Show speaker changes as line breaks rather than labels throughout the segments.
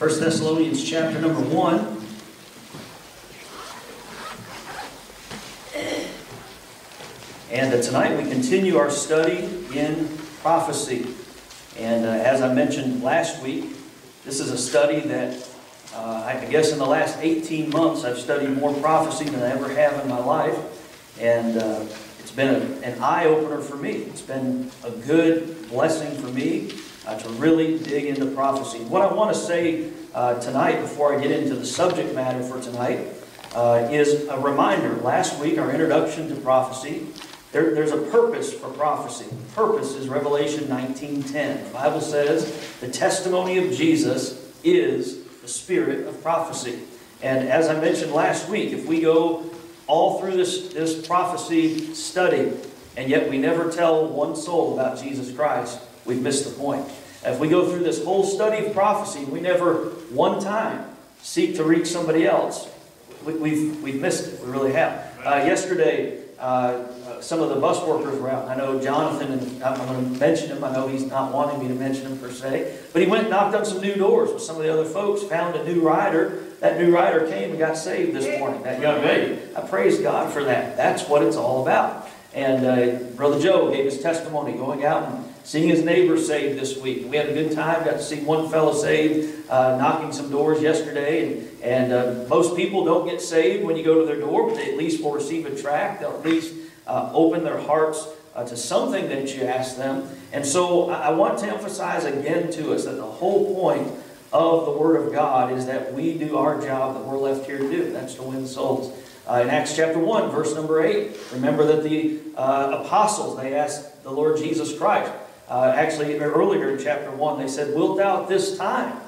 First Thessalonians chapter number 1. And uh, tonight we continue our study in prophecy. And uh, as I mentioned last week, this is a study that uh, I guess in the last 18 months I've studied more prophecy than I ever have in my life. And uh, it's been a, an eye opener for me. It's been a good blessing for me uh, to really dig into prophecy. What I want to say uh, tonight, before I get into the subject matter for tonight, uh, is a reminder. Last week, our introduction to prophecy, there, there's a purpose for prophecy. The purpose is Revelation 19.10. The Bible says the testimony of Jesus is the spirit of prophecy. And as I mentioned last week, if we go all through this, this prophecy study, and yet we never tell one soul about Jesus Christ, we've missed the point. If we go through this whole study of prophecy, we never one time seek to reach somebody else, we, have we've, we've missed it. We really have. Uh, yesterday, uh, some of the bus workers were out. I know Jonathan, and I'm going to mention him. I know he's not wanting me to mention him per se. But he went knocked on some new doors with some of the other folks, found a new rider. That new rider came and got saved this morning, that young lady. I praise God for that. That's what it's all about. And uh, Brother Joe gave his testimony going out and seeing his neighbors saved this week. We had a good time. Got to see one fellow saved, uh, knocking some doors yesterday. And, and uh, most people don't get saved when you go to their door, but they at least will receive a tract. They'll at least uh, open their hearts uh, to something that you ask them. And so I want to emphasize again to us that the whole point of the Word of God is that we do our job that we're left here to do. That's to win souls. Uh, in Acts chapter 1, verse number 8, remember that the uh, apostles, they asked the Lord Jesus Christ, uh, actually earlier in chapter 1, they said, Wilt thou at this time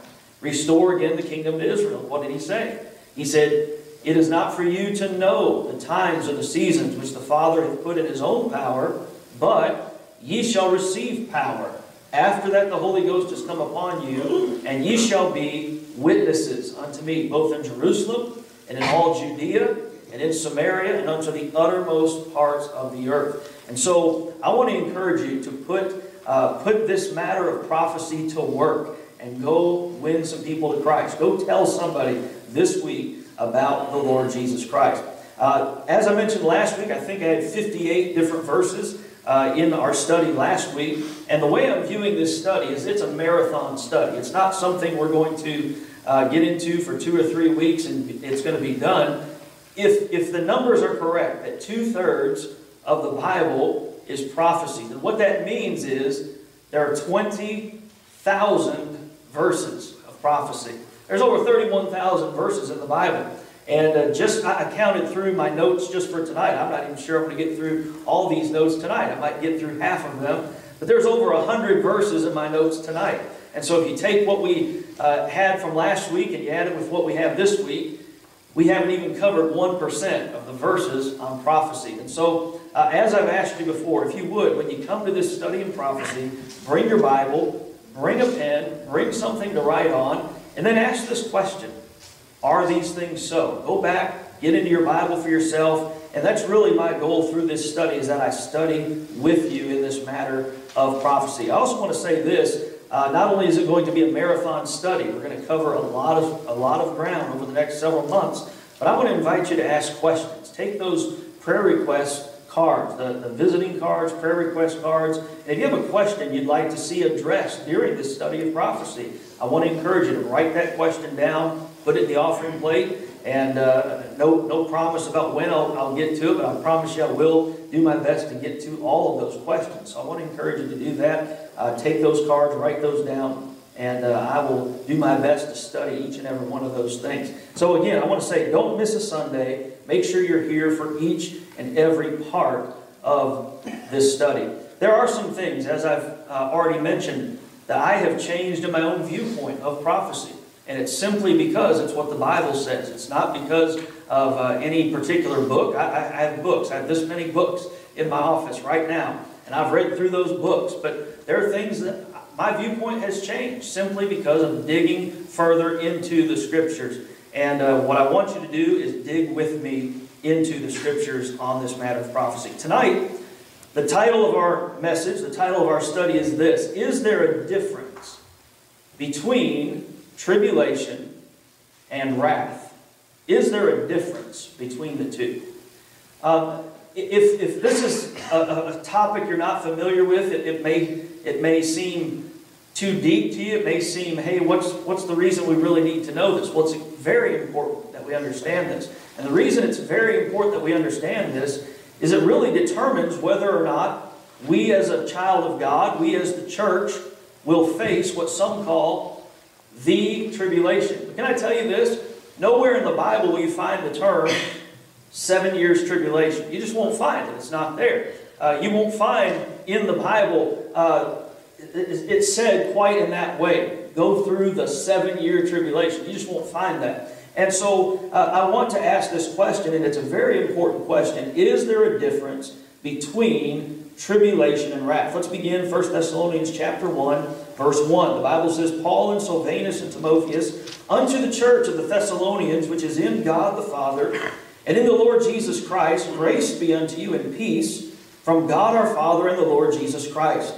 restore again the kingdom to Israel? What did he say? He said, It is not for you to know the times or the seasons which the Father hath put in his own power, but ye shall receive power. After that the Holy Ghost has come upon you, and ye shall be witnesses unto me, both in Jerusalem and in all Judea and in Samaria and unto the uttermost parts of the earth. And so I want to encourage you to put, uh, put this matter of prophecy to work and go win some people to Christ. Go tell somebody this week about the Lord Jesus Christ. Uh, as I mentioned last week, I think I had 58 different verses uh, in our study last week. And the way I'm viewing this study is it's a marathon study. It's not something we're going to uh, get into for two or three weeks and it's going to be done. If, if the numbers are correct, that two-thirds of the Bible is prophecy, then what that means is there are 20,000 verses of prophecy. There's over 31,000 verses in the Bible. And uh, just I counted through my notes just for tonight. I'm not even sure I'm going to get through all these notes tonight. I might get through half of them. But there's over 100 verses in my notes tonight. And so if you take what we uh, had from last week and you add it with what we have this week, we haven't even covered 1% of the verses on prophecy. And so, uh, as I've asked you before, if you would, when you come to this study in prophecy, bring your Bible, bring a pen, bring something to write on, and then ask this question Are these things so? Go back, get into your Bible for yourself. And that's really my goal through this study is that I study with you in this matter of prophecy. I also want to say this uh, not only is it going to be a marathon study, we're going to cover a lot of a lot of ground over the next several months. But I want to invite you to ask questions. Take those prayer request cards, the, the visiting cards, prayer request cards. And if you have a question you'd like to see addressed during this study of prophecy, I want to encourage you to write that question down, put it in the offering plate, and uh, no, no promise about when I'll, I'll get to it, but I promise you I will do my best to get to all of those questions. So I want to encourage you to do that. Uh, take those cards, write those down, and uh, I will do my best to study each and every one of those things. So again, I want to say don't miss a Sunday. Make sure you're here for each and every part of this study. There are some things, as I've uh, already mentioned, that I have changed in my own viewpoint of prophecy. And it's simply because it's what the Bible says. It's not because of uh, any particular book. I, I, have books. I have this many books in my office right now. And I've read through those books. But there are things that my viewpoint has changed simply because of digging further into the Scriptures. And uh, what I want you to do is dig with me into the Scriptures on this matter of prophecy. Tonight, The title of our message, the title of our study is this Is there a difference between tribulation and wrath? Is there a difference between the two? Um, if, if this is a, a, topic you're not familiar with, it, it, may, it may seem too deep to you. It may seem, hey, what's, what's the reason we really need to know this? Well, it's very important that we understand this. And the reason it's very important that we understand this is it really determines whether or not we as a child of God, we as the church, will face what some call the tribulation. But can I tell you this? Nowhere in the Bible will you find the term seven years tribulation. You just won't find it. It's not there. Uh, you won't find in the Bible uh, it, said quite in that way. Go through the seven year tribulation. You just won't find that. And so uh, I want to ask this question, and it's a very important question. Is there a difference between tribulation and wrath? Let's begin 1 Thessalonians chapter 1, verse 1. The Bible says, Paul and Silvanus and Timotheus, unto the church of the Thessalonians, which is in God the Father, and in the Lord Jesus Christ, grace be unto you and peace from God our Father and the Lord Jesus Christ.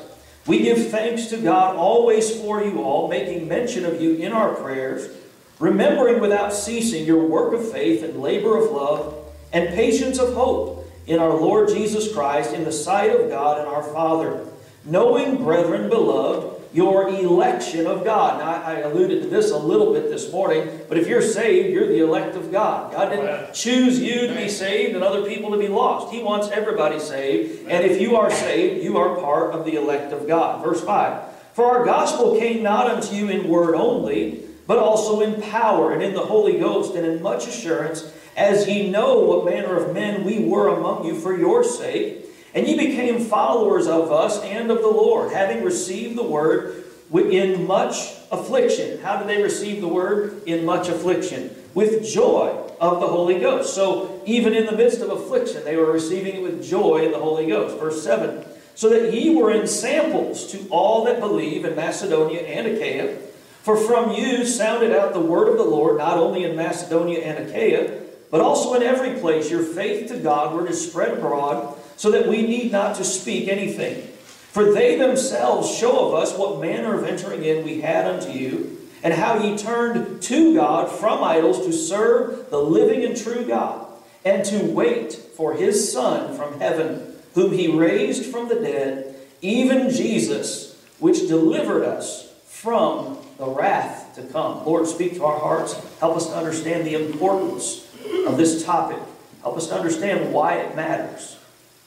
We give thanks to God always for you all, making mention of you in our prayers, remembering without ceasing your work of faith and labor of love and patience of hope in our Lord Jesus Christ in the sight of God and our Father. Knowing, brethren, beloved, your election of God. Now, I alluded to this a little bit this morning, but if you're saved, you're the elect of God. God didn't choose you to be saved and other people to be lost. He wants everybody saved, and if you are saved, you are part of the elect of God. Verse 5 For our gospel came not unto you in word only, but also in power and in the Holy Ghost and in much assurance, as ye know what manner of men we were among you for your sake. And ye became followers of us and of the Lord, having received the word in much affliction. How did they receive the word? In much affliction. With joy of the Holy Ghost. So even in the midst of affliction, they were receiving it with joy in the Holy Ghost. Verse 7 So that ye were ensamples to all that believe in Macedonia and Achaia. For from you sounded out the word of the Lord, not only in Macedonia and Achaia, but also in every place your faith to God were to spread abroad so that we need not to speak anything. For they themselves show of us what manner of entering in we had unto you, and how ye turned to God from idols to serve the living and true God, and to wait for his Son from heaven, whom he raised from the dead, even Jesus, which delivered us from the wrath to come. Lord, speak to our hearts. Help us to understand the importance of this topic. Help us to understand why it matters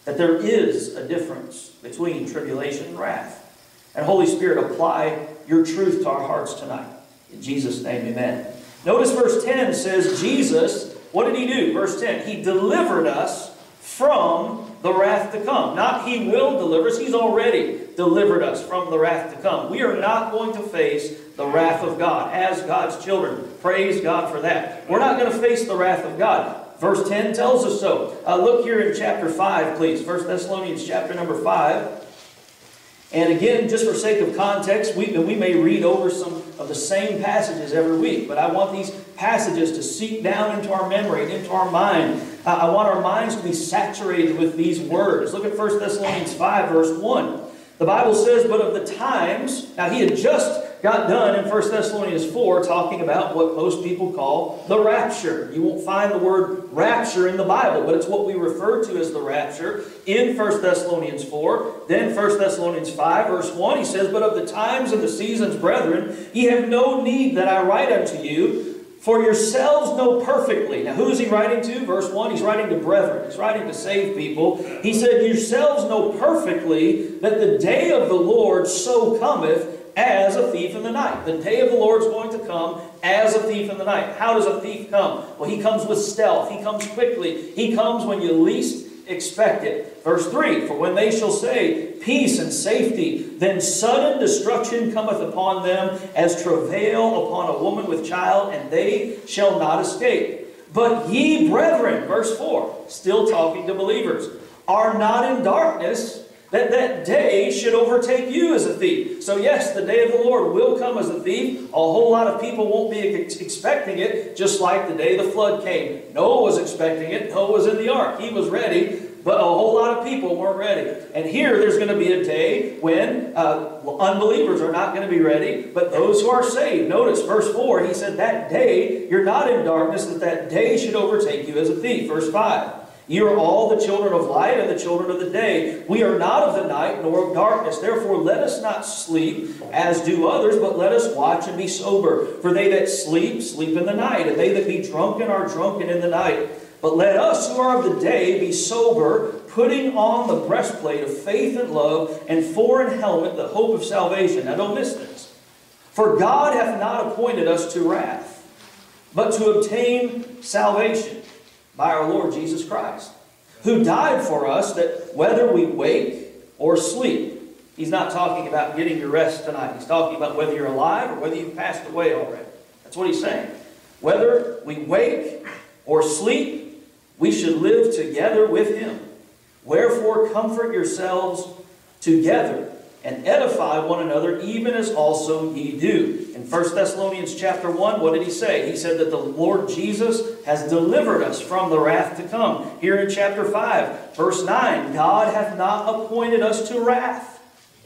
that there is a difference between tribulation and wrath. And Holy Spirit, apply your truth to our hearts tonight. In Jesus' name, amen. Notice verse 10 says, Jesus, what did he do? Verse 10, he delivered us from the wrath to come. Not he will deliver us, he's already delivered us from the wrath to come. We are not going to face the wrath of God as God's children. Praise God for that. We're not going to face the wrath of God. Verse 10 tells us so. Uh, look here in chapter 5, please. 1 Thessalonians chapter number 5. And again, just for sake of context, we, we may read over some of the same passages every week, but I want these passages to seep down into our memory and into our mind. Uh, I want our minds to be saturated with these words. Look at 1 Thessalonians 5, verse 1. The Bible says, But of the times, now he had just got done in 1 Thessalonians 4 talking about what most people call the rapture. You won't find the word rapture in the Bible, but it's what we refer to as the rapture in 1 Thessalonians 4. Then 1 Thessalonians 5, verse 1, he says, But of the times and the seasons, brethren, ye have no need that I write unto you, for yourselves know perfectly. Now, who is he writing to? Verse 1, he's writing to brethren. He's writing to save people. He said, Yourselves know perfectly that the day of the Lord so cometh as a thief in the night. The day of the Lord is going to come as a thief in the night. How does a thief come? Well, he comes with stealth. He comes quickly. He comes when you least expect it. Verse 3 For when they shall say, Peace and safety, then sudden destruction cometh upon them as travail upon a woman with child, and they shall not escape. But ye, brethren, verse 4, still talking to believers, are not in darkness that that day should overtake you as a thief. So, yes, the day of the Lord will come as a thief. A whole lot of people won't be expecting it, just like the day the flood came. Noah was expecting it. Noah was in the ark. He was ready. but a whole lot of people weren't ready. And here, there's going to be a day when uh, unbelievers are not going to be ready, but those who are saved. Notice verse 4, he said, That day, you're not in darkness, that that day should overtake you as a thief. Verse 5. You are all the children of light and the children of the day. We are not of the night nor of darkness. Therefore, let us not sleep as do others, but let us watch and be sober. For they that sleep, sleep in the night, and they that be drunken are drunken in the night. But let us who are of the day be sober, putting on the breastplate of faith and love, and for an helmet the hope of salvation. Now, don't miss this. For God hath not appointed us to wrath, but to obtain salvation by our Lord Jesus Christ, who died for us that whether we wake or sleep, he's not talking about getting your rest tonight. He's talking about whether you're alive or whether you've passed away already. That's what he's saying. Whether we wake or sleep, we should live together with him. Wherefore, comfort yourselves together and edify one another, even as also ye do. In 1 Thessalonians chapter 1, what did he say? He said that the Lord Jesus has delivered us from the wrath to come. Here in chapter 5, verse 9, God hath not appointed us to wrath.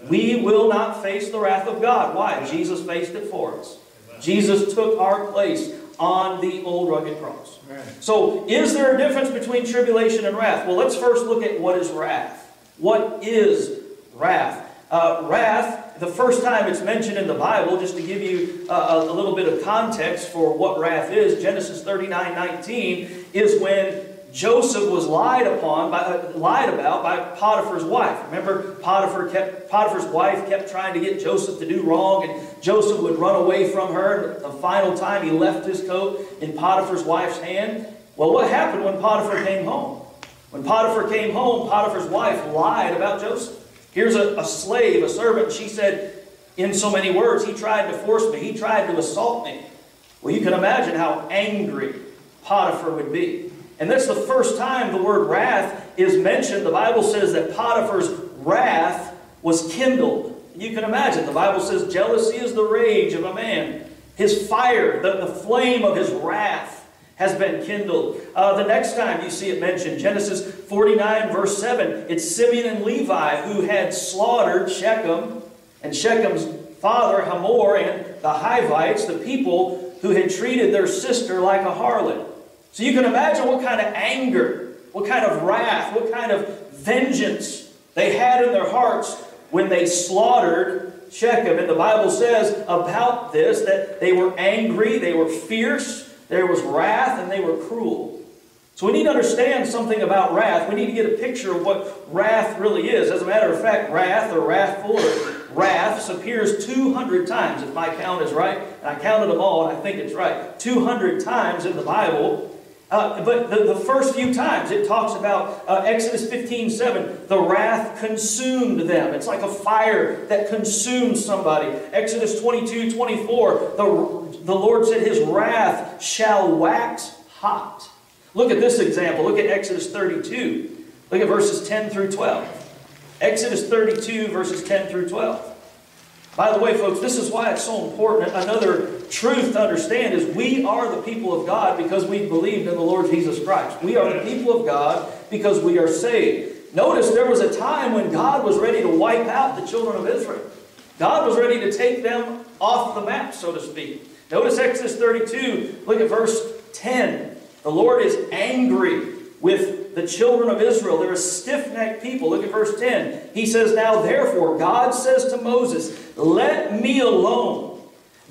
We will not face the wrath of God. Why? Jesus faced it for us. Jesus took our place on the old rugged cross. So, is there a difference between tribulation and wrath? Well, let's first look at what is wrath. What is wrath? Uh, wrath, the first time it's mentioned in the Bible, just to give you uh, a little bit of context for what wrath is, Genesis 39 19, is when Joseph was lied upon, by, uh, lied about by Potiphar's wife. Remember, Potiphar kept, Potiphar's wife kept trying to get Joseph to do wrong, and Joseph would run away from her. The final time he left his coat in Potiphar's wife's hand. Well, what happened when Potiphar came home? When Potiphar came home, Potiphar's wife lied about Joseph. Here's a, a slave, a servant. She said, in so many words, he tried to force me. He tried to assault me. Well, you can imagine how angry Potiphar would be. And that's the first time the word wrath is mentioned. The Bible says that Potiphar's wrath was kindled. You can imagine. The Bible says jealousy is the rage of a man. His fire, the, the flame of his wrath has been kindled. Uh, the next time you see it mentioned, Genesis 49, verse 7, it's Simeon and Levi who had slaughtered Shechem and Shechem's father, Hamor, and the Hivites, the people who had treated their sister like a harlot. So you can imagine what kind of anger, what kind of wrath, what kind of vengeance they had in their hearts when they slaughtered Shechem. And the Bible says about this that they were angry, they were fierce, there was wrath and they were cruel. So we need to understand something about wrath. We need to get a picture of what wrath really is. As a matter of fact, wrath or wrathful or appears 200 times, if my count is right. And I counted them all, and I think it's right. 200 times in the Bible. Uh, but the, the, first few times it talks about uh, Exodus 15 7, the wrath consumed them. It's like a fire that consumes somebody. Exodus 22 24, the the Lord said his wrath shall wax hot. Look at this example. Look at Exodus 32. Look at verses 10 through 12. Exodus 32, verses 10 through 12. By the way, folks, this is why it's so important. Another truth to understand is we are the people of God because we believed in the Lord Jesus Christ. We are the people of God because we are saved. Notice there was a time when God was ready to wipe out the children of Israel. God was ready to take them off the map, so to speak. Notice Exodus 32, look at verse 10. The Lord is angry with the children of Israel. They're a stiff necked people. Look at verse 10. He says, Now therefore, God says to Moses, Let me alone,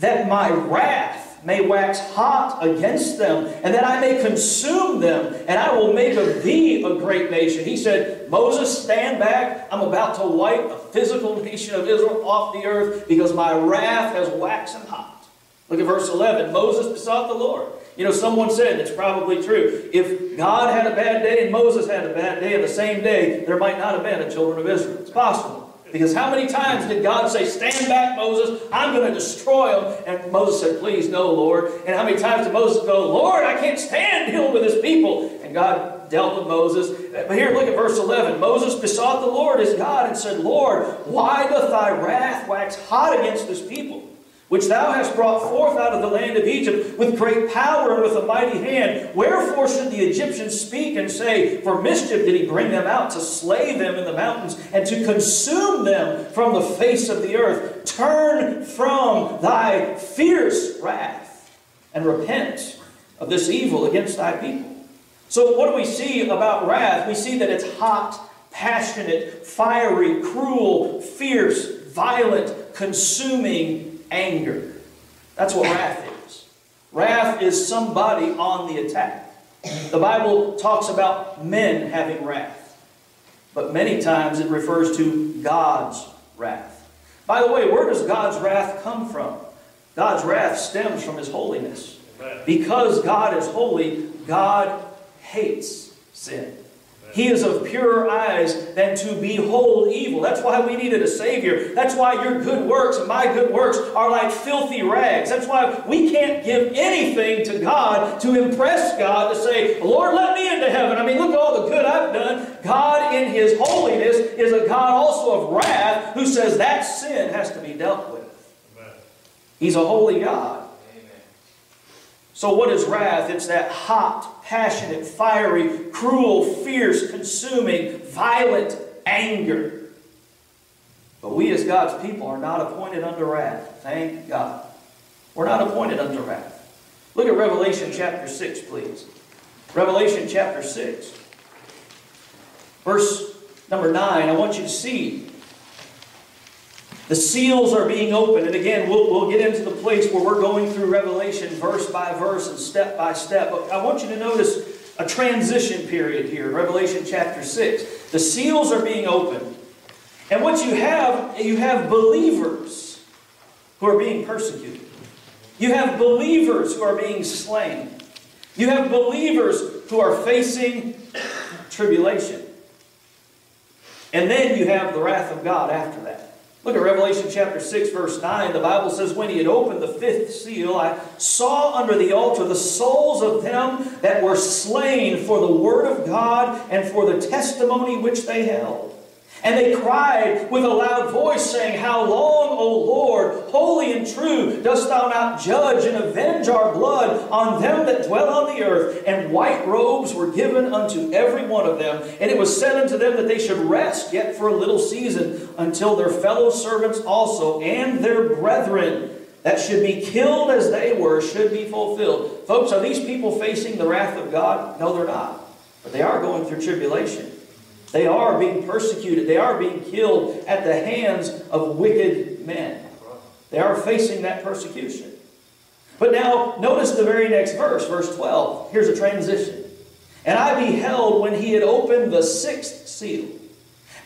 that my wrath may wax hot against them, and that I may consume them, and I will make of thee a great nation. He said, Moses, stand back. I'm about to wipe the physical nation of Israel off the earth because my wrath has waxed hot. Look at verse 11. Moses besought the Lord. You know, someone said, it's probably true, if God had a bad day and Moses had a bad day on the same day, there might not have been a children of Israel. It's possible. Because how many times did God say, Stand back, Moses, I'm going to destroy them? And Moses said, Please, no, Lord. And how many times did Moses go, Lord, I can't stand dealing with this people? And God dealt with Moses. But here, look at verse 11. Moses besought the Lord his God and said, Lord, why doth thy wrath wax hot against this people? Which thou hast brought forth out of the land of Egypt with great power and with a mighty hand. Wherefore should the Egyptians speak and say, For mischief did he bring them out to slay them in the mountains and to consume them from the face of the earth? Turn from thy fierce wrath and repent of this evil against thy people. So, what do we see about wrath? We see that it's hot, passionate, fiery, cruel, fierce, violent, consuming, anger. That's what wrath is. Wrath is somebody on the attack. The Bible talks about men having wrath, but many times it refers to God's wrath. By the way, where does God's wrath come from? God's wrath stems from His holiness. Because God is holy, God hates sin. He is of purer eyes than to behold evil. That's why we needed a Savior. That's why your good works and my good works are like filthy rags. That's why we can't give anything to God to impress God to say, Lord, let me into heaven. I mean, look at all the good I've done. God, in His holiness, is a God also of wrath who says that sin has to be dealt with. He's a holy God. So, what is wrath? It's that hot, passionate, fiery, cruel, fierce, consuming, violent anger. But we, as God's people, are not appointed unto wrath. Thank God. We're not appointed unto wrath. Look at Revelation chapter 6, please. Revelation chapter 6. Verse number 9. I want you to see the seals are being opened. And again, we'll, we'll get into the place where we're going through Revelation verse by verse and step by step. But I want you to notice a transition period here, Revelation chapter 6. The seals are being opened. And what you have, you have believers who are being persecuted. You have believers who are being slain. You have believers who are facing tribulation. And then you have the wrath of God after that. Look at Revelation chapter 6, verse 9. The Bible says, When he had opened the fifth seal, I saw under the altar the souls of them that were slain for the word of God and for the testimony which they held. And they cried with a loud voice, saying, How long, O Lord, holy and true, dost thou not judge and avenge our blood on them that dwell on the earth? And white robes were given unto every one of them. And it was said unto them that they should rest yet for a little season until their fellow servants also and their brethren that should be killed as they were should be fulfilled. Folks, are these people facing the wrath of God? No, they're not. But they are going through tribulation. They are being persecuted. They are being killed at the hands of wicked men. They are facing that persecution. But now, notice the very next verse, verse 12. Here's a transition. And I beheld when he had opened the sixth seal.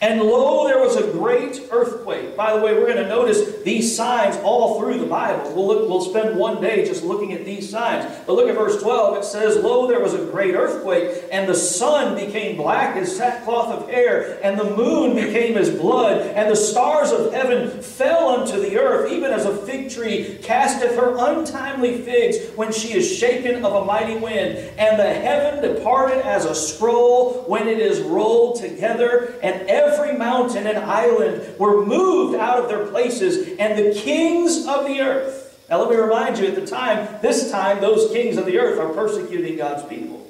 And lo, there was a great earthquake. By the way, we're going to notice these signs all through the Bible. We'll, look, we'll spend one day just looking at these signs. But look at verse 12. It says, Lo, there was a great earthquake, and the sun became black as sackcloth of hair, and the moon became as blood, and the stars of heaven fell unto the earth, even as a fig tree casteth her untimely figs when she is shaken of a mighty wind. And the heaven departed as a scroll when it is rolled together, and every every mountain and island were moved out of their places, and the kings of the earth. Now, let me remind you at the time, this time, those kings of the earth are persecuting God's people.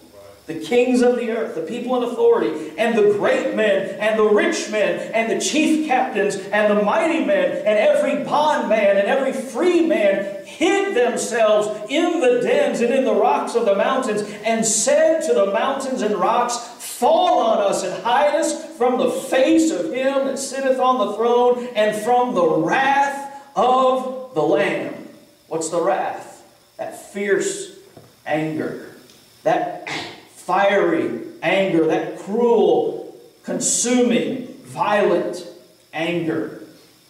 The kings of the earth, the people in authority, and the great men, and the rich men, and the chief captains, and the mighty men, and every bondman, and every free man hid themselves in the dens and in the rocks of the mountains, and said to the mountains and rocks, Fall on us and hide us from the face of him that sitteth on the throne and from the wrath of the Lamb. What's the wrath? That fierce anger. That fiery anger. That cruel, consuming, violent anger.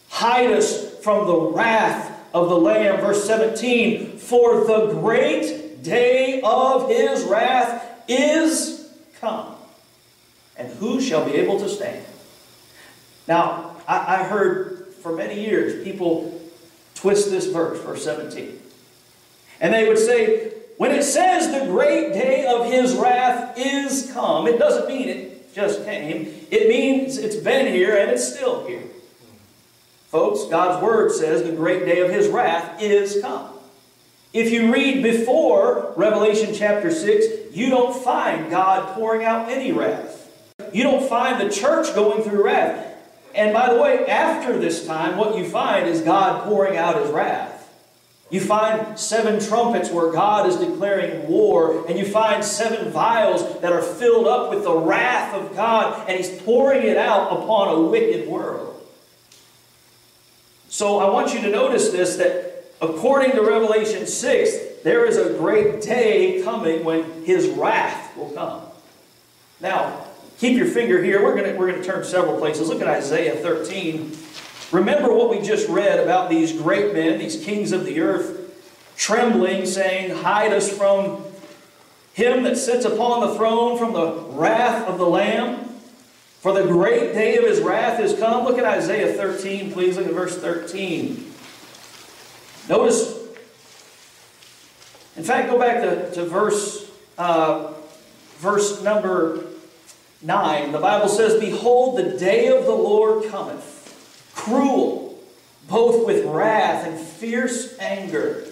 Hide us from the wrath of the Lamb. Verse 17 For the great day of his wrath is come and who shall be able to stand? Now, I, I heard for many years people twist this verse, verse 17. And they would say, when it says the great day of his wrath is come, it doesn't mean it just came. It means it's been here and it's still here. Folks, God's Word says the great day of His wrath is come. If you read before Revelation chapter 6, you don't find God pouring out any wrath. You don't find the church going through wrath. And by the way, after this time, what you find is God pouring out His wrath. You find seven trumpets where God is declaring war, and you find seven vials that are filled up with the wrath of God, and He's pouring it out upon a wicked world. So I want you to notice this that according to Revelation 6, there is a great day coming when His wrath will come. Now, keep your finger here. We're going we're to turn several places. Look at Isaiah 13. Remember what we just read about these great men, these kings of the earth, trembling, saying, Hide us from him that sits upon the throne, from the wrath of the Lamb. For the great day of his wrath is come. Look at Isaiah 13, please. Look at verse 13. Notice, in fact, go back to, to verse, uh, verse number 9. The Bible says, Behold, the day of the Lord cometh cruel, both with wrath and fierce anger,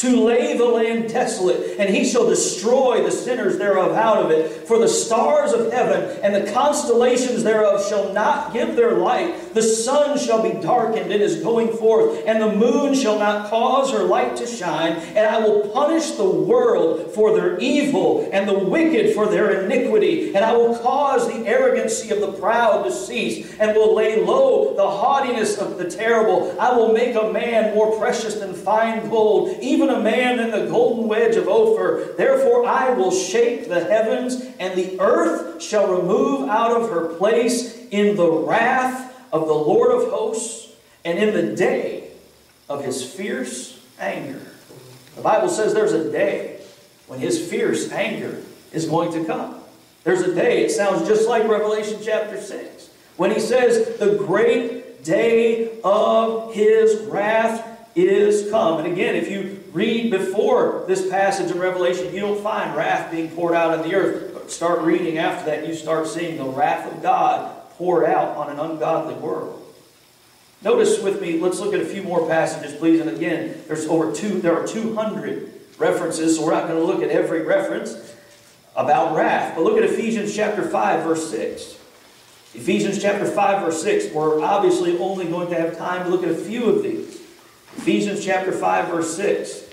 to lay the land desolate, and he shall destroy the sinners thereof out of it. For the stars of heaven and the constellations thereof shall not give their light. The sun shall be darkened in his going forth, and the moon shall not cause her light to shine. And I will punish the world for their evil, and the wicked for their iniquity. And I will cause the arrogancy of the proud to cease, and will lay low the haughtiness of the terrible. I will make a man more precious than fine gold, even a man in the golden wedge of Ophir. Therefore I will shake the heavens, and the earth shall remove out of her place in the wrath of the Lord of hosts, and in the day of his fierce anger. The Bible says there's a day when his fierce anger is going to come. There's a day, it sounds just like Revelation chapter 6, when he says, The great day of his wrath is come. And again, if you read before this passage in Revelation, you don't find wrath being poured out on the earth. Start reading after that, you start seeing the wrath of God poured out on an ungodly world. Notice with me, let's look at a few more passages, please. And again, there's over two, there are 200 references, so we're not going to look at every reference about wrath. But look at Ephesians chapter 5, verse 6. Ephesians chapter 5, verse 6. We're obviously only going to have time to look at a few of these. Ephesians chapter 5, verse 6.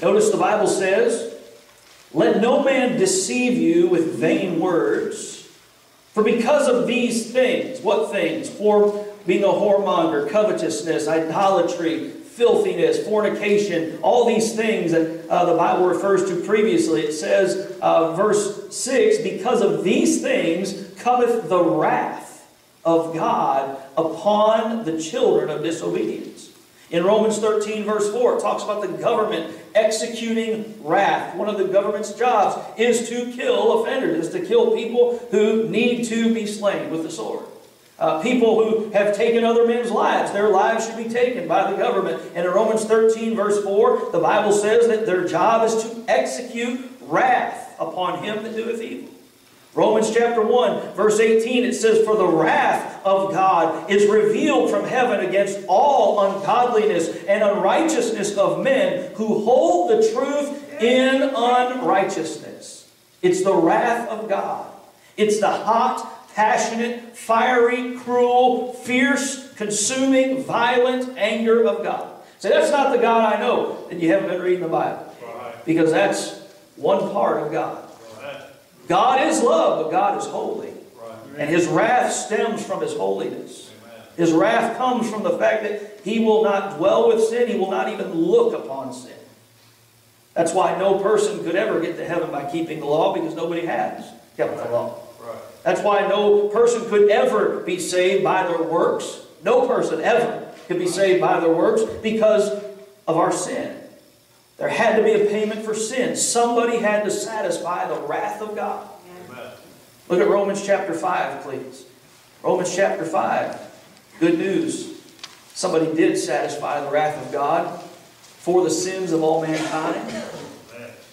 Notice the Bible says, Let no man deceive you with vain words, for because of these things, what things? For being a whoremonger, covetousness, idolatry, filthiness, fornication, all these things that uh, the Bible refers to previously. It says, uh, verse 6, because of these things cometh the wrath of God upon the children of disobedience. In Romans 13, verse 4, it talks about the government executing wrath. One of the government's jobs is to kill offenders, is to kill people who need to be slain with the sword. Uh, people who have taken other men's lives, their lives should be taken by the government. And in Romans 13, verse 4, the Bible says that their job is to execute wrath upon him that doeth evil. Romans chapter 1, verse 18, it says, For the wrath of God is revealed from heaven against all ungodliness and unrighteousness of men who hold the truth in unrighteousness. It's the wrath of God. It's the hot, passionate, fiery, cruel, fierce, consuming, violent anger of God. Say, that's not the God I know, then you haven't been reading the Bible. Because that's one part of God. God is love, but God is holy. And his wrath stems from his holiness. His wrath comes from the fact that he will not dwell with sin, he will not even look upon sin. That's why no person could ever get to heaven by keeping the law because nobody has kept the law. That's why no person could ever be saved by their works. No person ever could be saved by their works because of our sin. There had to be a payment for sin. Somebody had to satisfy the wrath of God. Amen. Look at Romans chapter 5, please. Romans chapter 5. Good news. Somebody did satisfy the wrath of God for the sins of all mankind.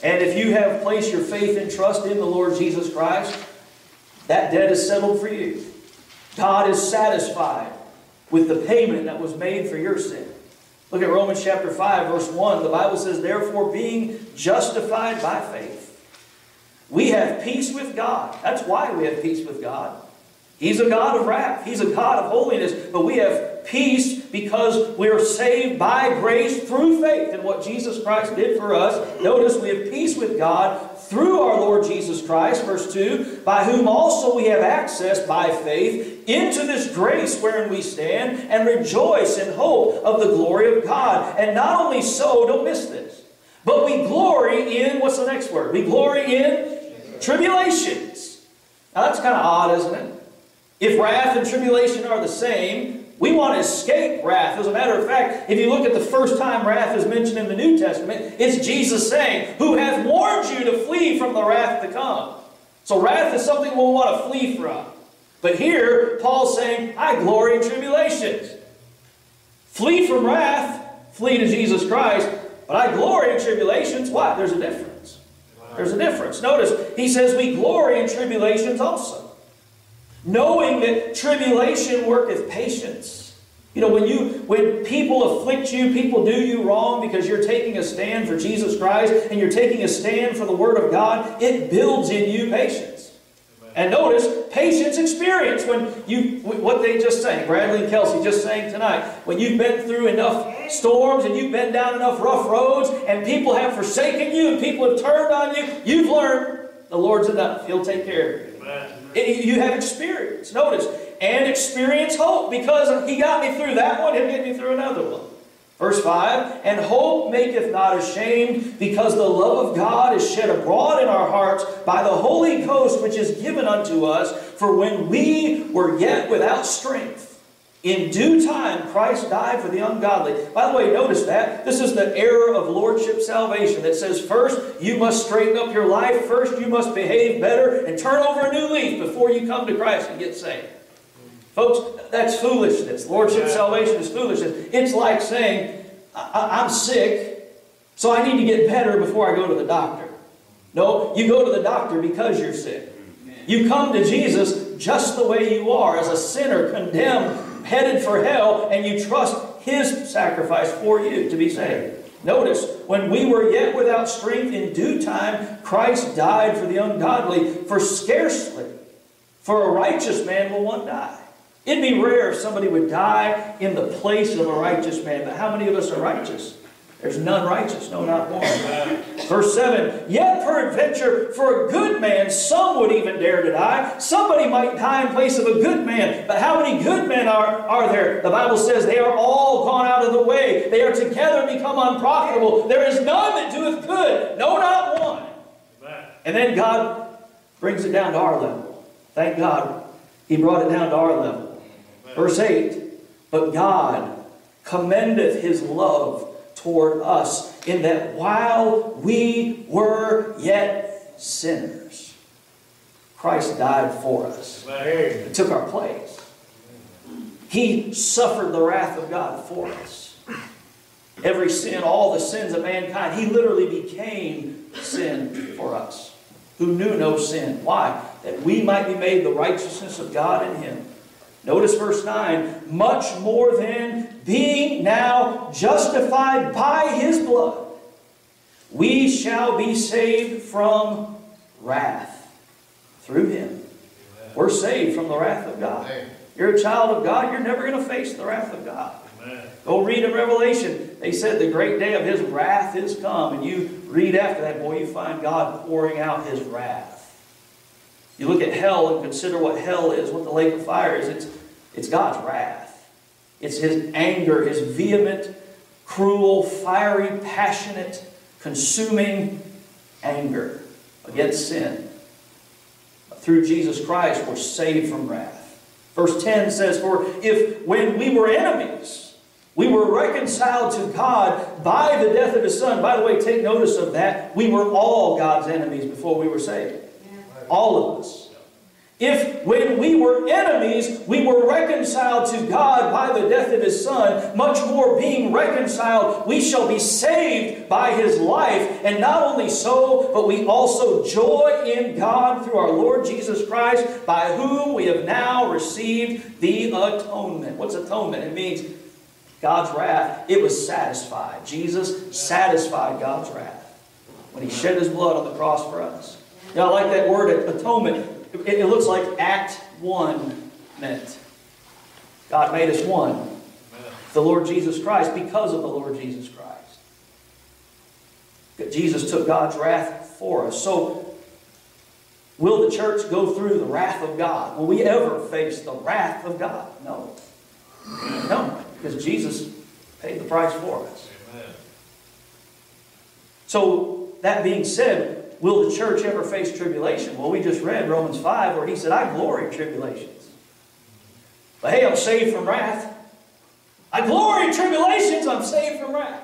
And if you have placed your faith and trust in the Lord Jesus Christ, that debt is settled for you. God is satisfied with the payment that was made for your sin. Look at Romans chapter 5, verse 1. The Bible says, Therefore, being justified by faith, we have peace with God. That's why we have peace with God. He's a God of wrath. He's a God of holiness. But we have peace because we are saved by grace through faith in what Jesus Christ did for us. Notice we have peace with God through our Lord Jesus Christ, verse 2, by whom also we have access by faith into this grace wherein we stand and rejoice in hope of the glory of God. And not only so, don't miss this, but we glory in, what's the next word? We glory in tribulations. Now that's kind of odd, isn't it? If wrath and tribulation are the same, we want to escape wrath. As a matter of fact, if you look at the first time wrath is mentioned in the New Testament, it's Jesus saying, Who hath warned you to flee from the wrath to come. So wrath is something we'll want to flee from. But here, Paul's saying, I glory in tribulations. Flee from wrath, flee to Jesus Christ, but I glory in tribulations. Why? There's a difference. There's a difference. Notice, he says we glory in tribulations also knowing that tribulation worketh patience. You know, when you when people afflict you, people do you wrong because you're taking a stand for Jesus Christ and you're taking a stand for the Word of God, it builds in you patience. And notice, patience experience when you, what they just sang, Bradley and Kelsey just sang tonight, when you've been through enough storms and you've been down enough rough roads and people have forsaken you and people have turned on you, you've learned the Lord's enough. He'll take care of you. You have experience. Notice, and experience hope because he got me through that one, he'll get me through another one. Verse 5 And hope maketh not ashamed, because the love of God is shed abroad in our hearts by the Holy Ghost which is given unto us. For when we were yet without strength, in due time, Christ died for the ungodly. By the way, notice that. This is the era of lordship salvation that says first you must straighten up your life, first you must behave better, and turn over a new leaf before you come to Christ and get saved. Folks, that's foolishness. Lordship salvation is foolishness. It's like saying, I'm sick, so I need to get better before I go to the doctor. No, you go to the doctor because you're sick. You come to Jesus just the way you are, as a sinner, condemned, headed for hell, and you trust His sacrifice for you to be saved. Notice, when we were yet without strength, in due time, Christ died for the ungodly, for scarcely for a righteous man will one die. It'd be rare if somebody would die in the place of a righteous man, but how many of us are righteous? There's none righteous, no, not one. Verse 7 Yet peradventure, for a good man, some would even dare to die. Somebody might die in place of a good man. But how many good men are, are there? The Bible says they are all gone out of the way. They are together become unprofitable. There is none that doeth good, no, not one. And then God brings it down to our level. Thank God. He brought it down to our level. Verse 8 But God commendeth his love toward us in that while we were yet sinners, Christ died for us. He took our place. He suffered the wrath of God for us. Every sin, all the sins of mankind, He literally became sin for us who knew no sin. Why? That we might be made the righteousness of God in Him. Notice verse 9. Much more than being now justified by his blood, we shall be saved from wrath through him. We're saved from the wrath of God. You're a child of God, you're never going to face the wrath of God. Go read in Revelation. They said the great day of his wrath is come. And you read after that, boy, you find God pouring out his wrath. You look at hell and consider what hell is, what the lake of fire is. It's, it's God's wrath. It's his anger, his vehement, cruel, fiery, passionate, consuming anger against sin. But through Jesus Christ, we're saved from wrath. Verse 10 says, For if when we were enemies, we were reconciled to God by the death of His Son. By the way, take notice of that. We were all God's enemies before we were saved. All of us. If when we were enemies, we were reconciled to God by the death of His Son, much more being reconciled, we shall be saved by His life. And not only so, but we also joy in God through our Lord Jesus Christ, by whom we have now received the atonement. What's atonement? It means God's wrath. It was satisfied. Jesus satisfied God's wrath when He shed His blood on the cross for us. Now, I like that word atonement. It, it looks like Act 1 meant. God made us one. The Lord Jesus Christ because of the Lord Jesus Christ. Jesus took God's wrath for us. So, will the church go through the wrath of God? Will we ever face the wrath of God? No. No, because Jesus paid the price for us. Amen. So, that being said, Will the church ever face tribulation? Well, we just read Romans 5 where he said, I glory in tribulations. But hey, I'm saved from wrath. I glory in tribulations, I'm saved from wrath.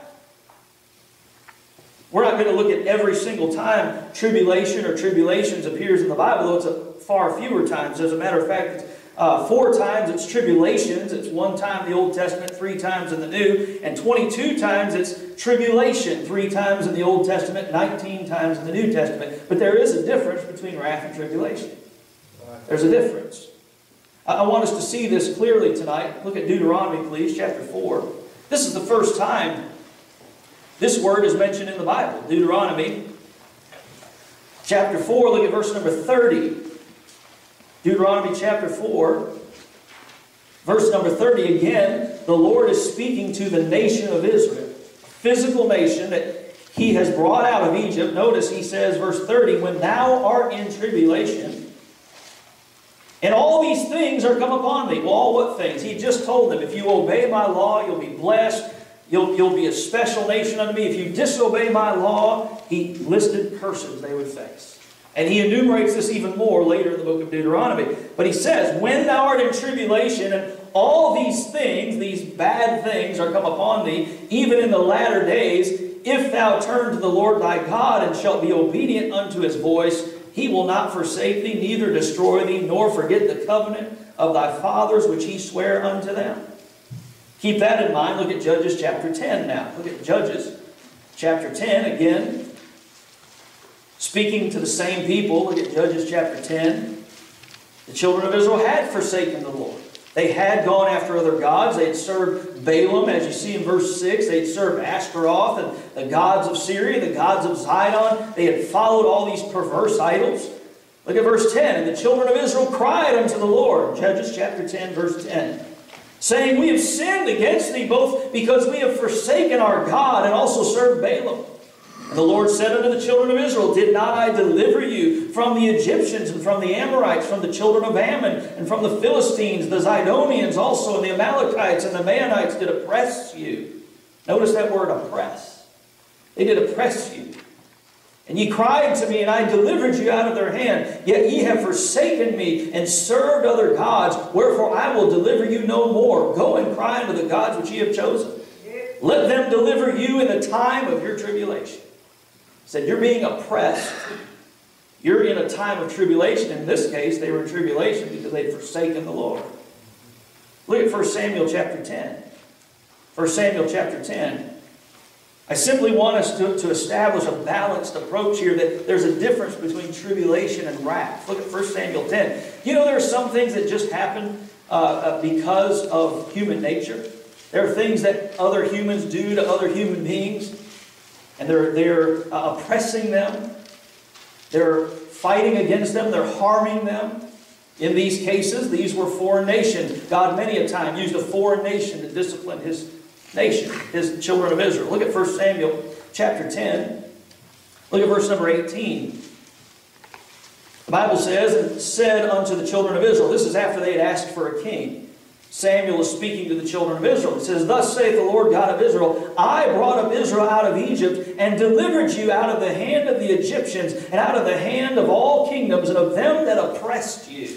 We're not going to look at every single time tribulation or tribulations appears in the Bible, though it's a far fewer times. As a matter of fact, uh, four times it's tribulations. It's one time the Old Testament, three times in the New, and 22 times it's tribulation, three times in the Old Testament, 19 times in the New Testament. But there is a difference between wrath and tribulation. There's a difference. I, I want us to see this clearly tonight. Look at Deuteronomy, please, chapter 4. This is the first time this word is mentioned in the Bible. Deuteronomy, chapter 4, look at verse number 30. Deuteronomy chapter 4, verse number 30 again, the Lord is speaking to the nation of Israel, physical nation that he has brought out of Egypt. Notice he says, verse 30, when thou art in tribulation, and all these things are come upon thee. Well, all what things? He just told them, if you obey my law, you'll be blessed. You'll, you'll be a special nation unto me. If you disobey my law, he listed curses they would face. And he enumerates this even more later in the book of Deuteronomy. But he says, When thou art in tribulation, and all these things, these bad things, are come upon thee, even in the latter days, if thou turn to the Lord thy God and shalt be obedient unto his voice, he will not forsake thee, neither destroy thee, nor forget the covenant of thy fathers which he sware unto them. Keep that in mind. Look at Judges chapter 10 now. Look at Judges chapter 10 again. Speaking to the same people, look at Judges chapter 10. The children of Israel had forsaken the Lord. They had gone after other gods. They had served Baalim, as you see in verse 6. They had served Ashtaroth and the gods of Syria, the gods of Zidon. They had followed all these perverse idols. Look at verse 10. And the children of Israel cried unto the Lord. Judges chapter 10, verse 10. Saying, We have sinned against thee, both because we have forsaken our God and also served Baalim. The Lord said unto the children of Israel, Did not I deliver you from the Egyptians and from the Amorites, from the children of Ammon, and from the Philistines, the Zidonians also, and the Amalekites and the Maonites did oppress you? Notice that word oppress. They did oppress you. And ye cried to me, and I delivered you out of their hand. Yet ye have forsaken me and served other gods. Wherefore I will deliver you no more. Go and cry unto the gods which ye have chosen. Let them deliver you in the time of your tribulation said, You're being oppressed. You're in a time of tribulation. In this case, they were in tribulation because they'd forsaken the Lord. Look at 1 Samuel chapter 10. 1 Samuel chapter 10. I simply want us to, to establish a balanced approach here that there's a difference between tribulation and wrath. Look at 1 Samuel 10. You know, there are some things that just happen uh, uh, because of human nature. There are things that other humans do to other human beings and they're, they're uh, oppressing them. They're fighting against them. They're harming them. In these cases, these were foreign nations. God many a time used a foreign nation to discipline his nation, his children of Israel. Look at 1 Samuel chapter 10. Look at verse number 18. The Bible says, and said unto the children of Israel, this is after they had asked for a king. Samuel is speaking to the children of Israel. He says, Thus saith the Lord God of Israel, I brought up Israel out of Egypt and delivered you out of the hand of the Egyptians and out of the hand of all kingdoms and of them that oppressed you.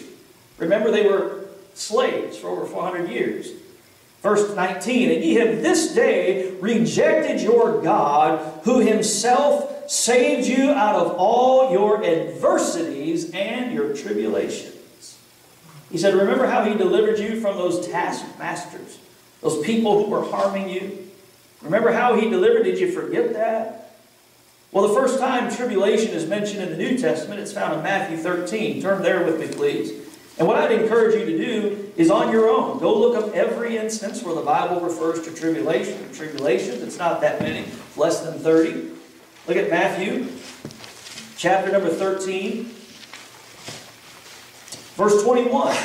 Remember, they were slaves for over 400 years. Verse 19, And ye have this day rejected your God, who himself saved you out of all your adversities and your tribulations. He said, Remember how he delivered you from those taskmasters, those people who were harming you? Remember how he delivered? Did you forget that? Well, the first time tribulation is mentioned in the New Testament, it's found in Matthew 13. Turn there with me, please. And what I'd encourage you to do is on your own. Go look up every instance where the Bible refers to tribulation. Tribulations, it's not that many, less than 30. Look at Matthew chapter number 13, verse 21.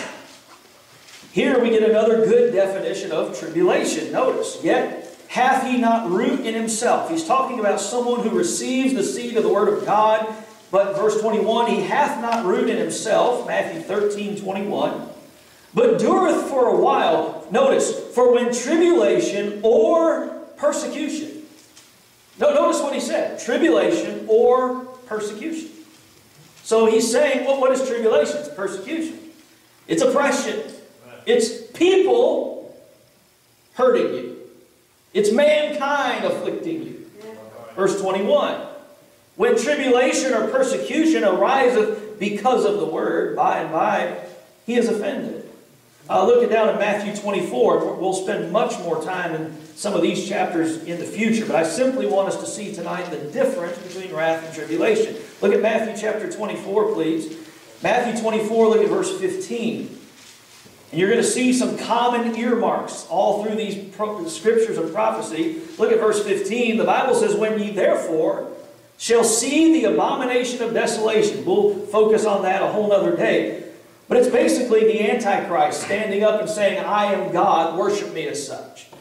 Here we get another good definition of tribulation. Notice, yet hath he not root in himself. He's talking about someone who receives the seed of the word of God but verse 21, he hath not root in himself, Matthew 13, 21, but dureth for a while. Notice, for when tribulation or persecution. No, notice what he said tribulation or persecution. So he's saying, well, what is tribulation? It's persecution, it's oppression, it's people hurting you, it's mankind afflicting you. Verse 21. When tribulation or persecution ariseth because of the word, by and by he is offended. Uh, look it down in Matthew 24. We'll spend much more time in some of these chapters in the future, but I simply want us to see tonight the difference between wrath and tribulation. Look at Matthew chapter 24, please. Matthew 24, look at verse 15. And you're going to see some common earmarks all through these scriptures of prophecy. Look at verse 15. The Bible says, When ye therefore shall see the abomination of desolation. We'll focus on that a whole other day. But it's basically the Antichrist standing up and saying, I am God, worship me as such.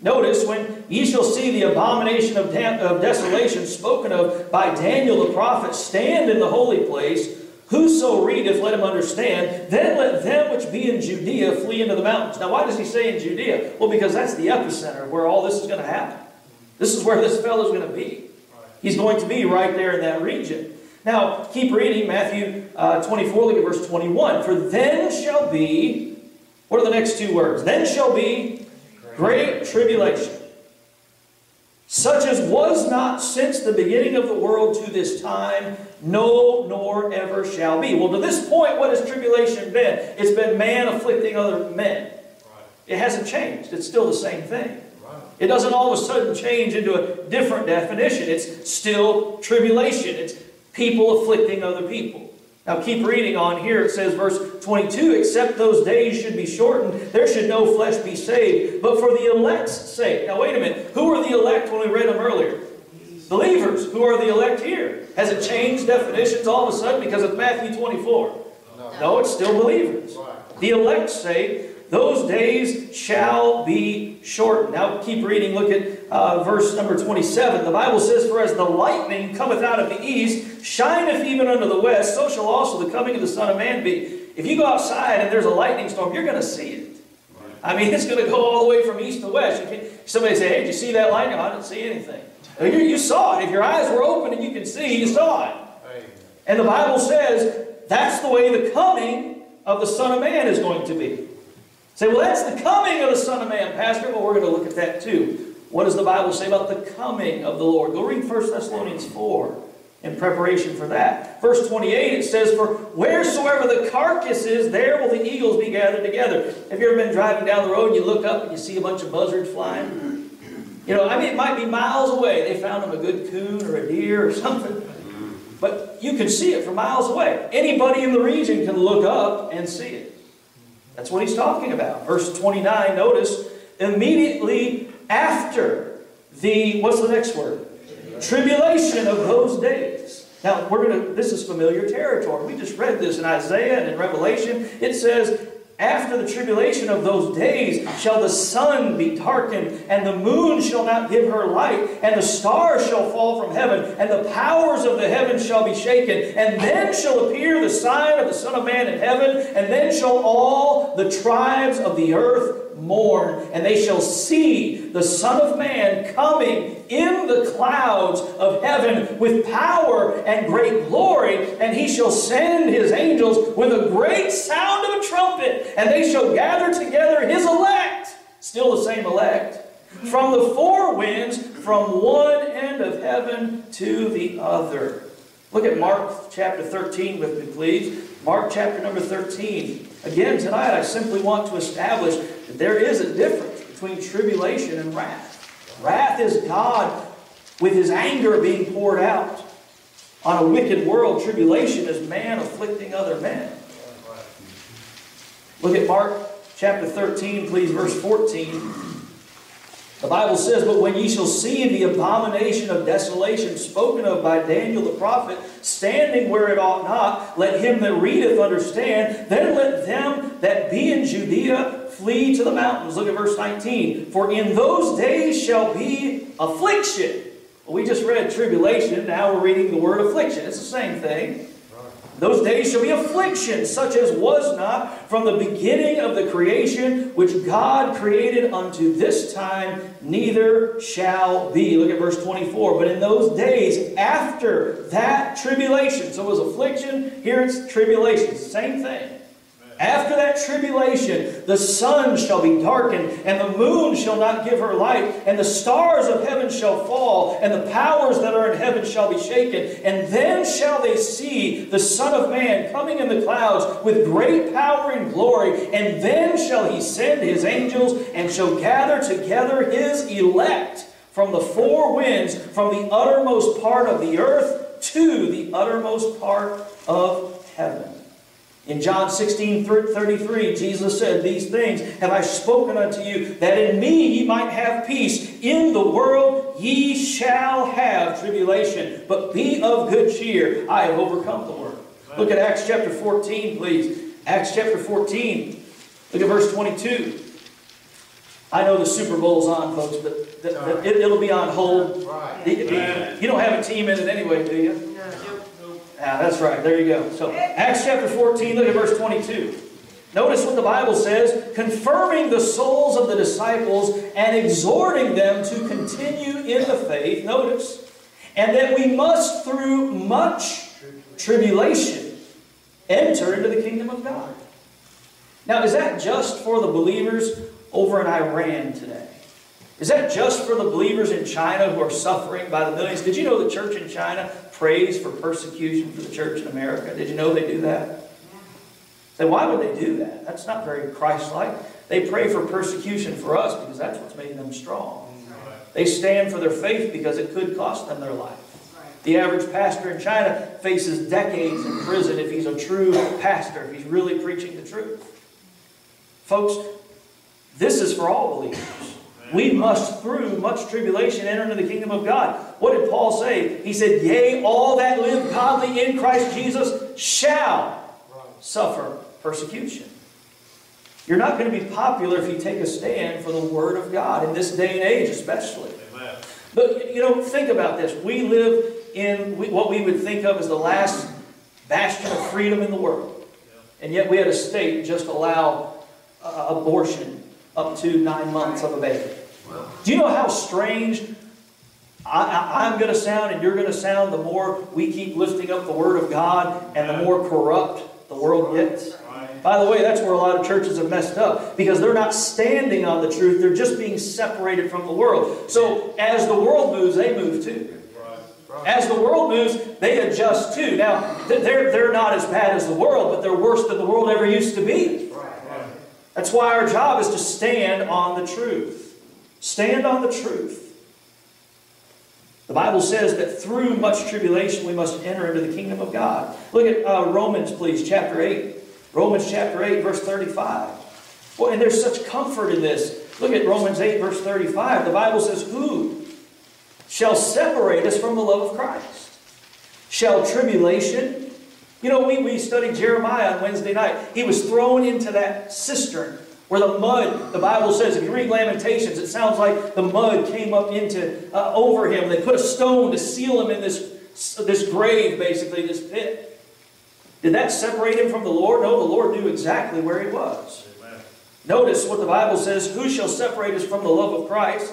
Notice, when ye shall see the abomination of, of desolation spoken of by Daniel the prophet stand in the holy place, whoso readeth, let him understand. Then let them which be in Judea flee into the mountains. Now, why does he say in Judea? Well, because that's the epicenter where all this is going to happen. This is where this fellow is going to be. He's going to be right there in that region. Now, keep reading Matthew uh, 24, look at verse 21. For then shall be, what are the next two words? Then shall be great tribulation, such as was not since the beginning of the world to this time, no, nor ever shall be. Well, to this point, what has tribulation been? It's been man afflicting other men. It hasn't changed, it's still the same thing. It doesn't all of a sudden change into a different definition. It's still tribulation. It's people afflicting other people. Now keep reading on here. It says, verse 22, except those days should be shortened, there should no flesh be saved, but for the elect's sake. Now wait a minute. Who are the elect when we read them earlier? Believers. Who are the elect here? Has it changed definitions all of a sudden because it's Matthew 24? No, no it's still believers. The elect's sake, those days shall be shortened. Now keep reading. Look at uh, verse number 27. The Bible says, For as the lightning cometh out of the east, shineth even unto the west, so shall also the coming of the Son of Man be. If you go outside and there's a lightning storm, you're going to see it. I mean, it's going to go all the way from east to west. somebody say, Hey, did you see that lightning? I didn't see anything. You, you saw it. If your eyes were open and you can see, you saw it. And the Bible says that's the way the coming of the Son of Man is going to be. Say, well, that's the coming of the Son of Man, Pastor. Well, we're going to look at that too. What does the Bible say about the coming of the Lord? Go read 1 Thessalonians 4 in preparation for that. Verse 28, it says, For wheresoever the carcass is, there will the eagles be gathered together. Have you ever been driving down the road and you look up and you see a bunch of buzzards flying? You know, I mean, it might be miles away. They found them a good coon or a deer or something. But you can see it from miles away. Anybody in the region can look up and see it. That's what he's talking about. Verse 29, notice, immediately after the, what's the next word? Tribulation of those days. Now, we're going to, this is familiar territory. We just read this in Isaiah and in Revelation. It says, after the tribulation of those days shall the sun be darkened, and the moon shall not give her light, and the stars shall fall from heaven, and the powers of the heavens shall be shaken. And then shall appear the sign of the Son of Man in heaven, and then shall all the tribes of the earth mourn, and they shall see the Son of Man coming in the clouds of heaven with power and great glory, and he shall send his angels with a great sound of a trumpet, and they shall gather together his elect, still the same elect, from the four winds, from one end of heaven to the other. Look at Mark chapter 13 with me, please. Mark chapter number 13. Again, tonight I simply want to establish there is a difference between tribulation and wrath. Wrath is God with his anger being poured out on a wicked world. Tribulation is man afflicting other men. Look at Mark chapter 13, please, verse 14. The Bible says, But when ye shall see the abomination of desolation spoken of by Daniel the prophet, standing where it ought not, let him that readeth understand, then let them that be in Judea flee to the mountains. Look at verse 19. For in those days shall be affliction. Well, we just read tribulation, now we're reading the word affliction. It's the same thing. Those days shall be affliction, such as was not from the beginning of the creation which God created unto this time, neither shall be. Look at verse 24. But in those days after that tribulation, so it was affliction, here it's tribulation, same thing. After that tribulation, the sun shall be darkened, and the moon shall not give her light, and the stars of heaven shall fall, and the powers that are in heaven shall be shaken. And then shall they see the Son of Man coming in the clouds with great power and glory. And then shall he send his angels, and shall gather together his elect from the four winds, from the uttermost part of the earth to the uttermost part of heaven. In John 16, 33, Jesus said, These things have I spoken unto you, that in me ye might have peace. In the world ye shall have tribulation, but be of good cheer. I have overcome the world. Look at Acts chapter 14, please. Acts chapter 14. Look at verse 22. I know the Super Bowl's on, folks, but the, the, it, will be on hold. You don't have a team in it anyway, do you? Yeah, that's right. There you go. So, Acts chapter 14, look at verse 22. Notice what the Bible says confirming the souls of the disciples and exhorting them to continue in the faith. Notice. And that we must, through much tribulation, enter into the kingdom of God. Now, is that just for the believers over in Iran today? Is that just for the believers in China who are suffering by the millions? Did you know the church in China prays for persecution for the church in America? Did you know they do that? Say, why would they do that? That's not very Christ-like. They pray for persecution for us because that's what's made them strong. They stand for their faith because it could cost them their life. The average pastor in China faces decades in prison if he's a true pastor, if he's really preaching the truth. Folks, this is for all believers. We must, through much tribulation, enter into the kingdom of God. What did Paul say? He said, Yea, all that live godly in Christ Jesus shall suffer persecution. You're not going to be popular if you take a stand for the Word of God in this day and age, especially. Amen. But, you know, think about this. We live in what we would think of as the last bastion of freedom in the world. And yet we had a state just allow uh, abortion up to nine months of a baby. Do you know how strange I, am going to sound and you're going to sound the more we keep lifting up the Word of God and the more corrupt the world gets? By the way, that's where a lot of churches have messed up because they're not standing on the truth. They're just being separated from the world. So as the world moves, they move too. As the world moves, they adjust too. Now, they're, they're not as bad as the world, but they're worse than the world ever used to be. That's why our job is to stand on the truth. Stand on the truth. The Bible says that through much tribulation we must enter into the kingdom of God. Look at uh, Romans, please, chapter 8. Romans chapter 8, verse 35. Well, and there's such comfort in this. Look at Romans 8, verse 35. The Bible says, Who shall separate us from the love of Christ? Shall tribulation? You know, we, we studied Jeremiah on Wednesday night. He was thrown into that cistern where the mud, the Bible says, if you read Lamentations, it sounds like the mud came up into uh, over him. They put a stone to seal him in this, this grave, basically, this pit. Did that separate him from the Lord? No, the Lord knew exactly where he was. Amen. Notice what the Bible says Who shall separate us from the love of Christ?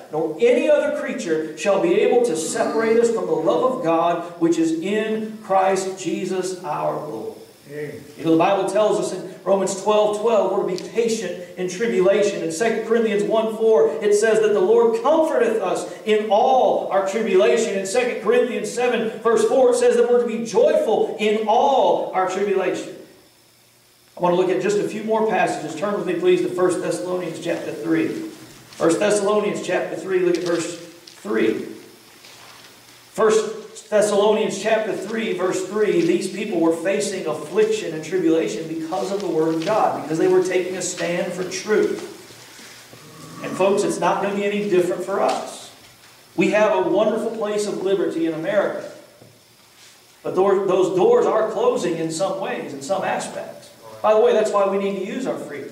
nor any other creature shall be able to separate us from the love of God which is in Christ Jesus our Lord. You know, the Bible tells us in Romans 12 12, we're to be patient in tribulation. In 2 Corinthians 1 4, it says that the Lord comforteth us in all our tribulation. In 2 Corinthians 7, verse 4, it says that we're to be joyful in all our tribulation. I want to look at just a few more passages. Turn with me, please, to 1 Thessalonians chapter 3. 1 Thessalonians chapter 3, look at verse 3. 1 Thessalonians chapter 3, verse 3, these people were facing affliction and tribulation because of the Word of God, because they were taking a stand for truth. And folks, it's not going to be any different for us. We have a wonderful place of liberty in America. But those doors are closing in some ways, in some aspects. By the way, that's why we need to use our freedom.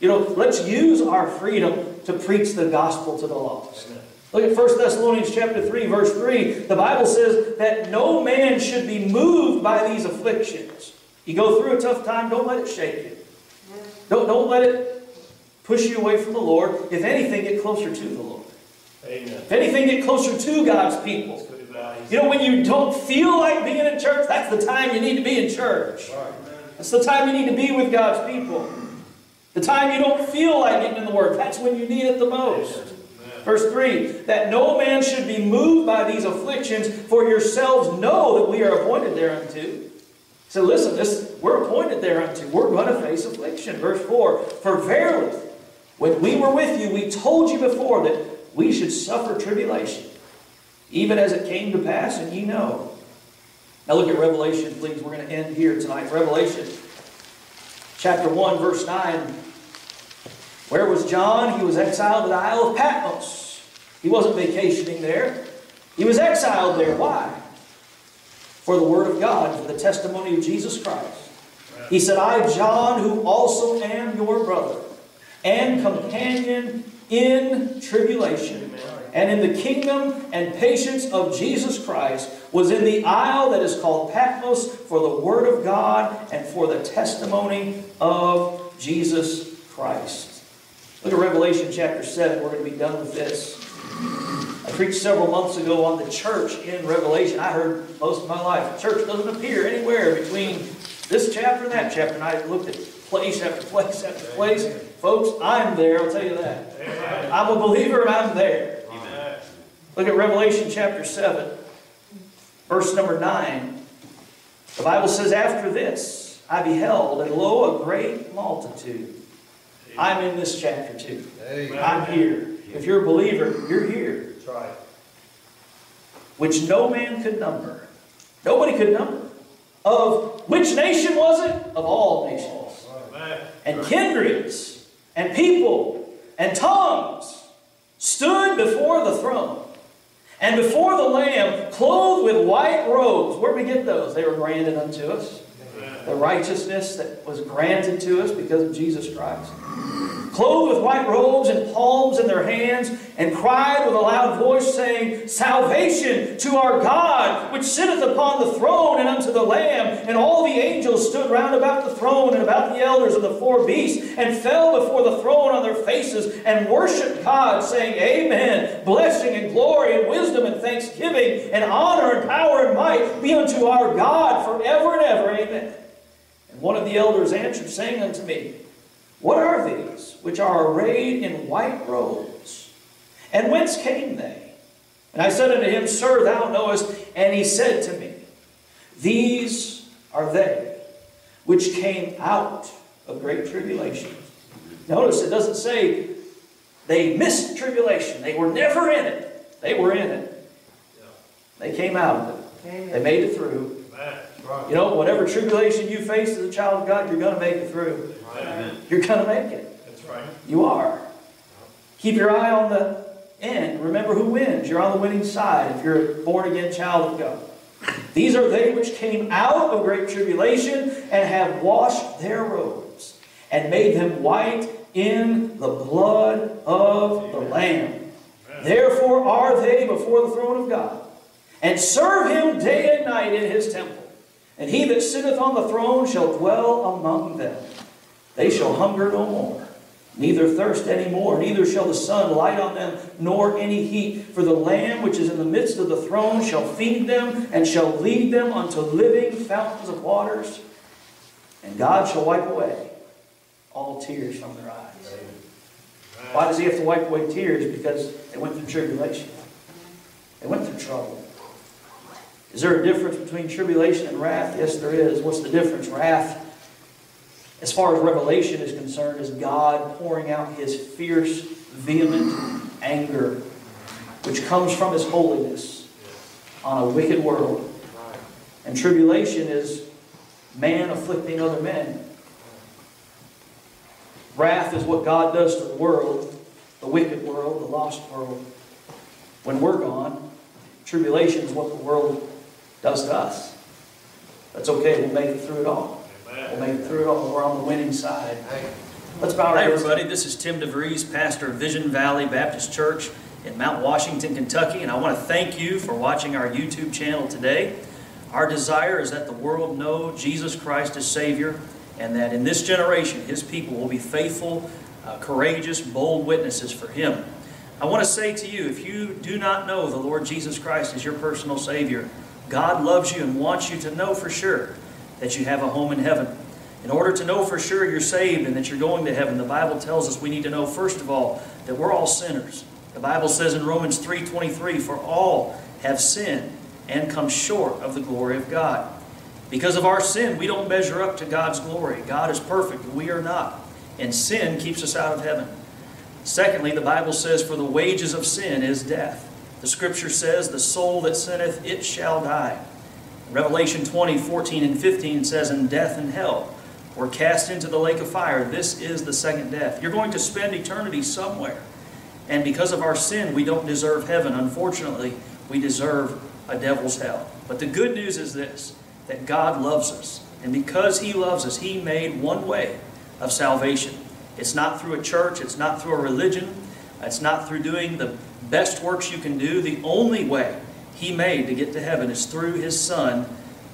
You know, let's use our freedom to preach the gospel to the lost. Look at 1 Thessalonians chapter 3, verse 3. The Bible says that no man should be moved by these afflictions. You go through a tough time, don't let it shake you. Don't, don't let it push you away from the Lord. If anything, get closer to the Lord. Amen. If anything, get closer to God's people. You know, when you don't feel like being in church, that's the time you need to be in church. That's the time you need to be with God's people. The time you don't feel like getting in the Word, that's when you need it the most. Verse 3 That no man should be moved by these afflictions, for yourselves know that we are appointed thereunto. So listen, this we're appointed thereunto. We're going to face affliction. Verse 4 For verily, when we were with you, we told you before that we should suffer tribulation, even as it came to pass, and ye know. Now look at Revelation, please. We're going to end here tonight. Revelation chapter 1, verse 9. Where was John? He was exiled to the Isle of Patmos. He wasn't vacationing there. He was exiled there. Why? For the Word of God, for the testimony of Jesus Christ. He said, I, John, who also am your brother and companion in tribulation and in the kingdom and patience of Jesus Christ, was in the isle that is called Patmos for the Word of God and for the testimony of Jesus Christ. Look at Revelation chapter 7. We're going to be done with this. I preached several months ago on the church in Revelation. I heard most of my life, church doesn't appear anywhere between this chapter and that chapter. And I looked at place after place after place. Folks, I'm there, I'll tell you that. I'm a believer and I'm there. Look at Revelation chapter 7, verse number 9. The Bible says, After this I beheld, and lo, a great multitude I'm in this chapter too. I'm here. If you're a believer, you're here. That's right. Which no man could number. Nobody could number. Of which nation was it? Of all nations. And kindreds, and people, and tongues stood before the throne. And before the Lamb, clothed with white robes. Where did we get those? They were granted unto us the righteousness that was granted to us because of Jesus Christ. Clothed with white robes and palms in their hands, and cried with a loud voice, saying, Salvation to our God, which sitteth upon the throne and unto the Lamb. And all the angels stood round about the throne and about the elders of the four beasts, and fell before the throne on their faces, and worshipped God, saying, Amen. Blessing and glory and wisdom and thanksgiving and honor and power and might be unto our God forever and ever. Amen. And one of the elders answered, saying unto me, What are these which are arrayed in white robes? And whence came they? And I said unto him, Sir, thou knowest. And he said to me, These are they which came out of great tribulation. Notice it doesn't say they missed tribulation. They were never in it. They were in it. They came out of it. They made it through. You know, whatever tribulation you face as a child of God, you're going to make it through. Amen. You're going to make it. That's right. You are. Keep your eye on the end. Remember who wins. You're on the winning side if you're a born again child of God. These are they which came out of great tribulation and have washed their robes and made them white in the blood of the Lamb. Therefore are they before the throne of God
and serve him day and night in his temple. And he that sitteth on the throne shall dwell among them. They shall hunger no more, neither thirst any more, neither shall the sun light on them, nor any heat. For the Lamb which is in the midst of the throne shall feed them, and shall lead them unto living fountains of waters. And God shall wipe away all tears from their eyes. Why does he have to wipe away tears? Because they went through tribulation. They went through trouble. Is there a difference between tribulation and wrath? Yes, there is. What's the difference? Wrath, as far as revelation is concerned, is God pouring out his fierce, vehement anger, which comes from his holiness on a wicked world. And tribulation is man afflicting other men. Wrath is what God does to the world, the wicked world, the lost world. When we're gone, tribulation is what the world does to us. That's okay. We'll make it through it all. We'll make it through it all. We're on the winning side. Let's bow our
Hi,
heads.
everybody. This is Tim DeVries, pastor of Vision Valley Baptist Church in Mount Washington, Kentucky, and I want to thank you for watching our YouTube channel today. Our desire is that the world know Jesus Christ as Savior, and that in this generation, His people will be faithful, uh, courageous, bold witnesses for Him. I want to say to you, if you do not know the Lord Jesus Christ as your personal Savior, God loves you and wants you to know for sure that you have a home in heaven. In order to know for sure you're saved and that you're going to heaven, the Bible tells us we need to know first of all that we're all sinners. The Bible says in Romans 3:23, "For all have sinned and come short of the glory of God." Because of our sin, we don't measure up to God's glory. God is perfect, we are not. And sin keeps us out of heaven. Secondly, the Bible says, For the wages of sin is death. The scripture says, The soul that sinneth, it shall die. Revelation 20, 14, and 15 says, And death and hell were cast into the lake of fire. This is the second death. You're going to spend eternity somewhere. And because of our sin, we don't deserve heaven. Unfortunately, we deserve a devil's hell. But the good news is this that God loves us. And because He loves us, He made one way of salvation. It's not through a church, it's not through a religion, it's not through doing the best works you can do. The only way He made to get to heaven is through His Son,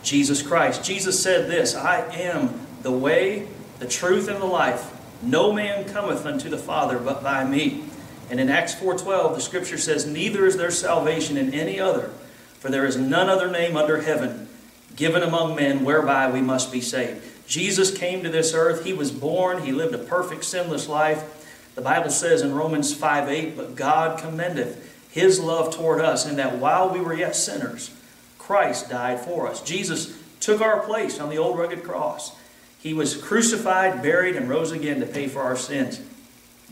Jesus Christ. Jesus said this I am the way, the truth, and the life. No man cometh unto the Father but by me. And in Acts 4:12, the scripture says, Neither is there salvation in any other, for there is none other name under heaven given among men whereby we must be saved. Jesus came to this earth. He was born. He lived a perfect, sinless life. The Bible says in Romans 5 8, But God commendeth his love toward us, in that while we were yet sinners, Christ died for us. Jesus took our place on the old rugged cross. He was crucified, buried, and rose again to pay for our sins.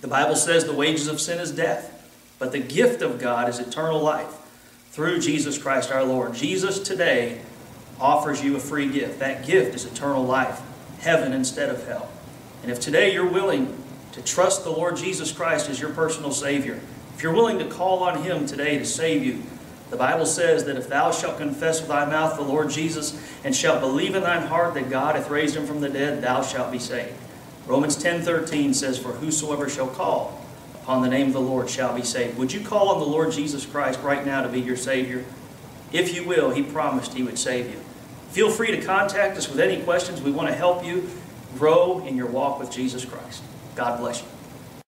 The Bible says the wages of sin is death, but the gift of God is eternal life through Jesus Christ our Lord. Jesus today offers you a free gift. That gift is eternal life, heaven instead of hell. And if today you're willing to trust the Lord Jesus Christ as your personal Savior, if you're willing to call on Him today to save you, the Bible says that if thou shalt confess with thy mouth the Lord Jesus and shalt believe in thine heart that God hath raised him from the dead, thou shalt be saved. Romans 10:13 says, For whosoever shall call upon the name of the Lord shall be saved. Would you call on the Lord Jesus Christ right now to be your Savior? If you will, He promised He would save you. Feel free to contact us with any questions. We want to help you grow in your walk with Jesus Christ. God bless you.